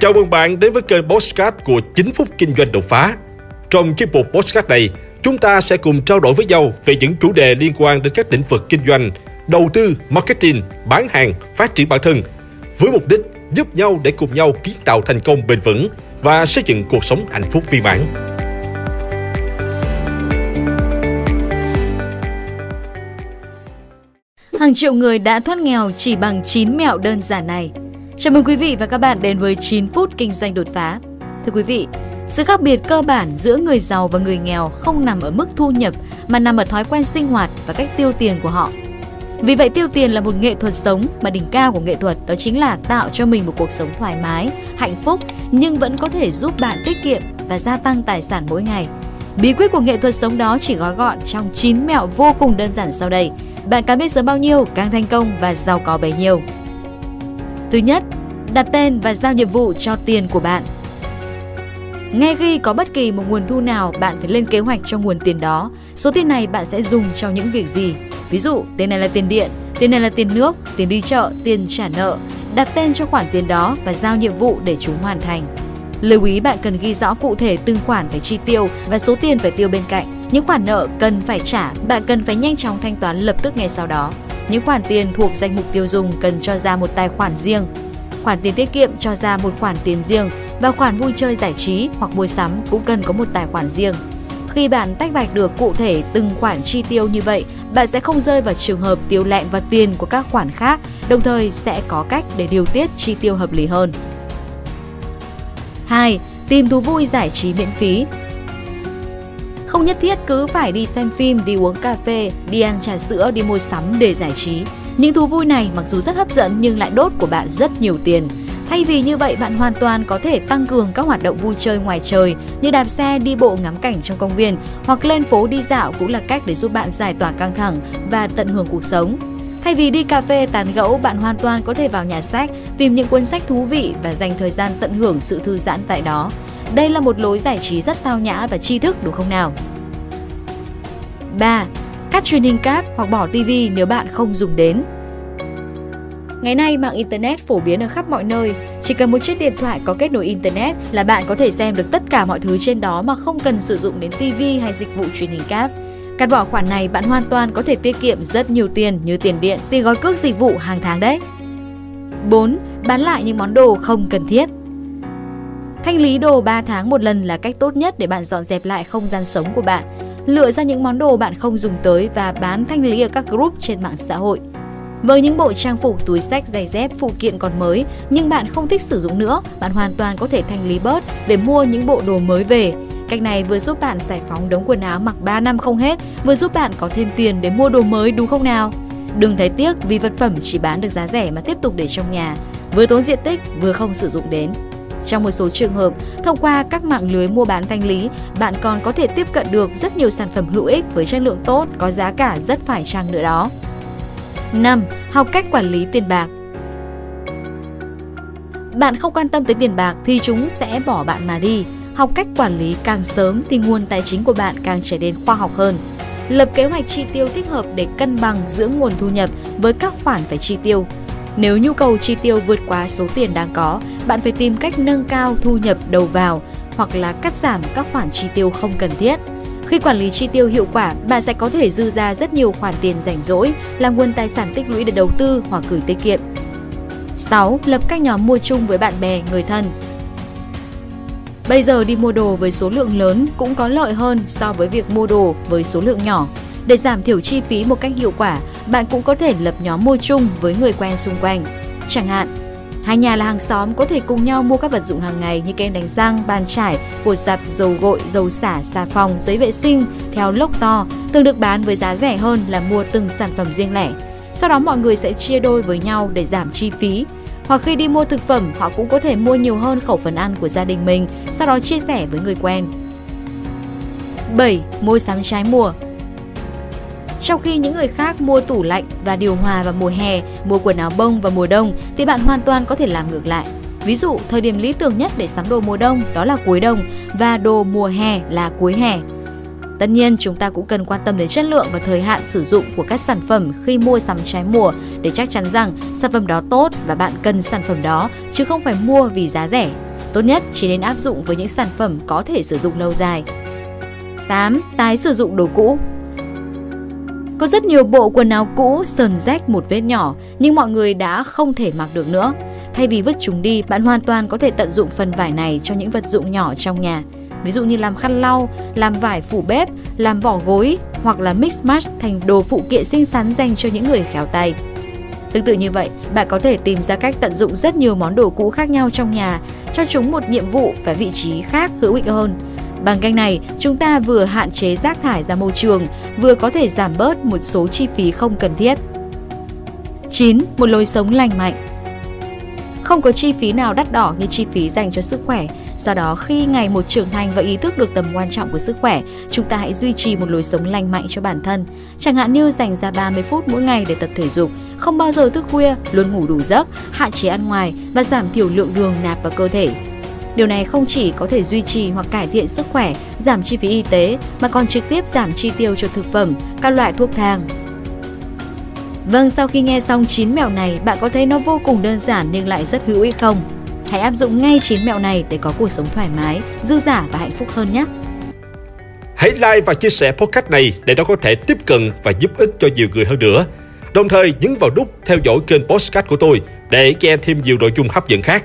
Chào mừng bạn đến với kênh Postcard của 9 phút kinh doanh đột phá. Trong chiếc mục Postcard này, chúng ta sẽ cùng trao đổi với nhau về những chủ đề liên quan đến các lĩnh vực kinh doanh, đầu tư, marketing, bán hàng, phát triển bản thân, với mục đích giúp nhau để cùng nhau kiến tạo thành công bền vững và xây dựng cuộc sống hạnh phúc viên mãn. Hàng triệu người đã thoát nghèo chỉ bằng 9 mẹo đơn giản này. Chào mừng quý vị và các bạn đến với 9 phút kinh doanh đột phá. Thưa quý vị, sự khác biệt cơ bản giữa người giàu và người nghèo không nằm ở mức thu nhập mà nằm ở thói quen sinh hoạt và cách tiêu tiền của họ. Vì vậy tiêu tiền là một nghệ thuật sống mà đỉnh cao của nghệ thuật đó chính là tạo cho mình một cuộc sống thoải mái, hạnh phúc nhưng vẫn có thể giúp bạn tiết kiệm và gia tăng tài sản mỗi ngày. Bí quyết của nghệ thuật sống đó chỉ gói gọn trong 9 mẹo vô cùng đơn giản sau đây. Bạn càng biết sớm bao nhiêu, càng thành công và giàu có bấy nhiêu. Thứ nhất, đặt tên và giao nhiệm vụ cho tiền của bạn. Ngay khi có bất kỳ một nguồn thu nào, bạn phải lên kế hoạch cho nguồn tiền đó. Số tiền này bạn sẽ dùng cho những việc gì? Ví dụ, tiền này là tiền điện, tiền này là tiền nước, tiền đi chợ, tiền trả nợ. Đặt tên cho khoản tiền đó và giao nhiệm vụ để chúng hoàn thành. Lưu ý bạn cần ghi rõ cụ thể từng khoản phải chi tiêu và số tiền phải tiêu bên cạnh. Những khoản nợ cần phải trả, bạn cần phải nhanh chóng thanh toán lập tức ngay sau đó. Những khoản tiền thuộc danh mục tiêu dùng cần cho ra một tài khoản riêng. Khoản tiền tiết kiệm cho ra một khoản tiền riêng và khoản vui chơi giải trí hoặc mua sắm cũng cần có một tài khoản riêng. Khi bạn tách bạch được cụ thể từng khoản chi tiêu như vậy, bạn sẽ không rơi vào trường hợp tiêu lẹn và tiền của các khoản khác, đồng thời sẽ có cách để điều tiết chi tiêu hợp lý hơn. 2. Tìm thú vui giải trí miễn phí không nhất thiết cứ phải đi xem phim, đi uống cà phê, đi ăn trà sữa, đi mua sắm để giải trí. Những thú vui này mặc dù rất hấp dẫn nhưng lại đốt của bạn rất nhiều tiền. Thay vì như vậy, bạn hoàn toàn có thể tăng cường các hoạt động vui chơi ngoài trời như đạp xe, đi bộ ngắm cảnh trong công viên hoặc lên phố đi dạo cũng là cách để giúp bạn giải tỏa căng thẳng và tận hưởng cuộc sống. Thay vì đi cà phê tán gẫu, bạn hoàn toàn có thể vào nhà sách, tìm những cuốn sách thú vị và dành thời gian tận hưởng sự thư giãn tại đó. Đây là một lối giải trí rất tao nhã và tri thức đúng không nào? 3. Cắt truyền hình cáp hoặc bỏ TV nếu bạn không dùng đến. Ngày nay mạng internet phổ biến ở khắp mọi nơi, chỉ cần một chiếc điện thoại có kết nối internet là bạn có thể xem được tất cả mọi thứ trên đó mà không cần sử dụng đến TV hay dịch vụ truyền hình cáp. Cắt bỏ khoản này bạn hoàn toàn có thể tiết kiệm rất nhiều tiền như tiền điện, tiền gói cước dịch vụ hàng tháng đấy. 4. Bán lại những món đồ không cần thiết. Thanh lý đồ 3 tháng một lần là cách tốt nhất để bạn dọn dẹp lại không gian sống của bạn. Lựa ra những món đồ bạn không dùng tới và bán thanh lý ở các group trên mạng xã hội. Với những bộ trang phục, túi sách, giày dép, phụ kiện còn mới nhưng bạn không thích sử dụng nữa, bạn hoàn toàn có thể thanh lý bớt để mua những bộ đồ mới về. Cách này vừa giúp bạn giải phóng đống quần áo mặc 3 năm không hết, vừa giúp bạn có thêm tiền để mua đồ mới đúng không nào? Đừng thấy tiếc vì vật phẩm chỉ bán được giá rẻ mà tiếp tục để trong nhà, vừa tốn diện tích vừa không sử dụng đến. Trong một số trường hợp, thông qua các mạng lưới mua bán thanh lý, bạn còn có thể tiếp cận được rất nhiều sản phẩm hữu ích với chất lượng tốt, có giá cả rất phải chăng nữa đó. 5. Học cách quản lý tiền bạc Bạn không quan tâm tới tiền bạc thì chúng sẽ bỏ bạn mà đi. Học cách quản lý càng sớm thì nguồn tài chính của bạn càng trở nên khoa học hơn. Lập kế hoạch chi tiêu thích hợp để cân bằng giữa nguồn thu nhập với các khoản phải chi tiêu. Nếu nhu cầu chi tiêu vượt quá số tiền đang có, bạn phải tìm cách nâng cao thu nhập đầu vào hoặc là cắt giảm các khoản chi tiêu không cần thiết. Khi quản lý chi tiêu hiệu quả, bạn sẽ có thể dư ra rất nhiều khoản tiền rảnh rỗi, là nguồn tài sản tích lũy để đầu tư hoặc gửi tiết kiệm. 6. Lập các nhóm mua chung với bạn bè, người thân. Bây giờ đi mua đồ với số lượng lớn cũng có lợi hơn so với việc mua đồ với số lượng nhỏ. Để giảm thiểu chi phí một cách hiệu quả, bạn cũng có thể lập nhóm mua chung với người quen xung quanh. Chẳng hạn, Hai nhà là hàng xóm có thể cùng nhau mua các vật dụng hàng ngày như kem đánh răng, bàn chải, bột giặt, dầu gội, dầu xả, xà phòng, giấy vệ sinh theo lốc to, thường được bán với giá rẻ hơn là mua từng sản phẩm riêng lẻ. Sau đó mọi người sẽ chia đôi với nhau để giảm chi phí. Hoặc khi đi mua thực phẩm, họ cũng có thể mua nhiều hơn khẩu phần ăn của gia đình mình, sau đó chia sẻ với người quen. 7. Mua sắm trái mùa trong khi những người khác mua tủ lạnh và điều hòa vào mùa hè, mua quần áo bông vào mùa đông thì bạn hoàn toàn có thể làm ngược lại. Ví dụ, thời điểm lý tưởng nhất để sắm đồ mùa đông đó là cuối đông và đồ mùa hè là cuối hè. Tất nhiên, chúng ta cũng cần quan tâm đến chất lượng và thời hạn sử dụng của các sản phẩm khi mua sắm trái mùa để chắc chắn rằng sản phẩm đó tốt và bạn cần sản phẩm đó chứ không phải mua vì giá rẻ. Tốt nhất chỉ nên áp dụng với những sản phẩm có thể sử dụng lâu dài. 8. Tái sử dụng đồ cũ có rất nhiều bộ quần áo cũ sờn rách một vết nhỏ nhưng mọi người đã không thể mặc được nữa. Thay vì vứt chúng đi, bạn hoàn toàn có thể tận dụng phần vải này cho những vật dụng nhỏ trong nhà. Ví dụ như làm khăn lau, làm vải phủ bếp, làm vỏ gối hoặc là mix match thành đồ phụ kiện xinh xắn dành cho những người khéo tay. Tương tự như vậy, bạn có thể tìm ra cách tận dụng rất nhiều món đồ cũ khác nhau trong nhà, cho chúng một nhiệm vụ và vị trí khác hữu ích hơn. Bằng cách này, chúng ta vừa hạn chế rác thải ra môi trường, vừa có thể giảm bớt một số chi phí không cần thiết. 9. Một lối sống lành mạnh Không có chi phí nào đắt đỏ như chi phí dành cho sức khỏe, Do đó, khi ngày một trưởng thành và ý thức được tầm quan trọng của sức khỏe, chúng ta hãy duy trì một lối sống lành mạnh cho bản thân. Chẳng hạn như dành ra 30 phút mỗi ngày để tập thể dục, không bao giờ thức khuya, luôn ngủ đủ giấc, hạn chế ăn ngoài và giảm thiểu lượng đường nạp vào cơ thể. Điều này không chỉ có thể duy trì hoặc cải thiện sức khỏe, giảm chi phí y tế mà còn trực tiếp giảm chi tiêu cho thực phẩm, các loại thuốc thang. Vâng, sau khi nghe xong 9 mẹo này, bạn có thấy nó vô cùng đơn giản nhưng lại rất hữu ích không? Hãy áp dụng ngay 9 mẹo này để có cuộc sống thoải mái, dư giả và hạnh phúc hơn nhé. Hãy like và chia sẻ podcast này để nó có thể tiếp cận và giúp ích cho nhiều người hơn nữa. Đồng thời nhấn vào nút theo dõi kênh podcast của tôi để nghe thêm nhiều nội dung hấp dẫn khác.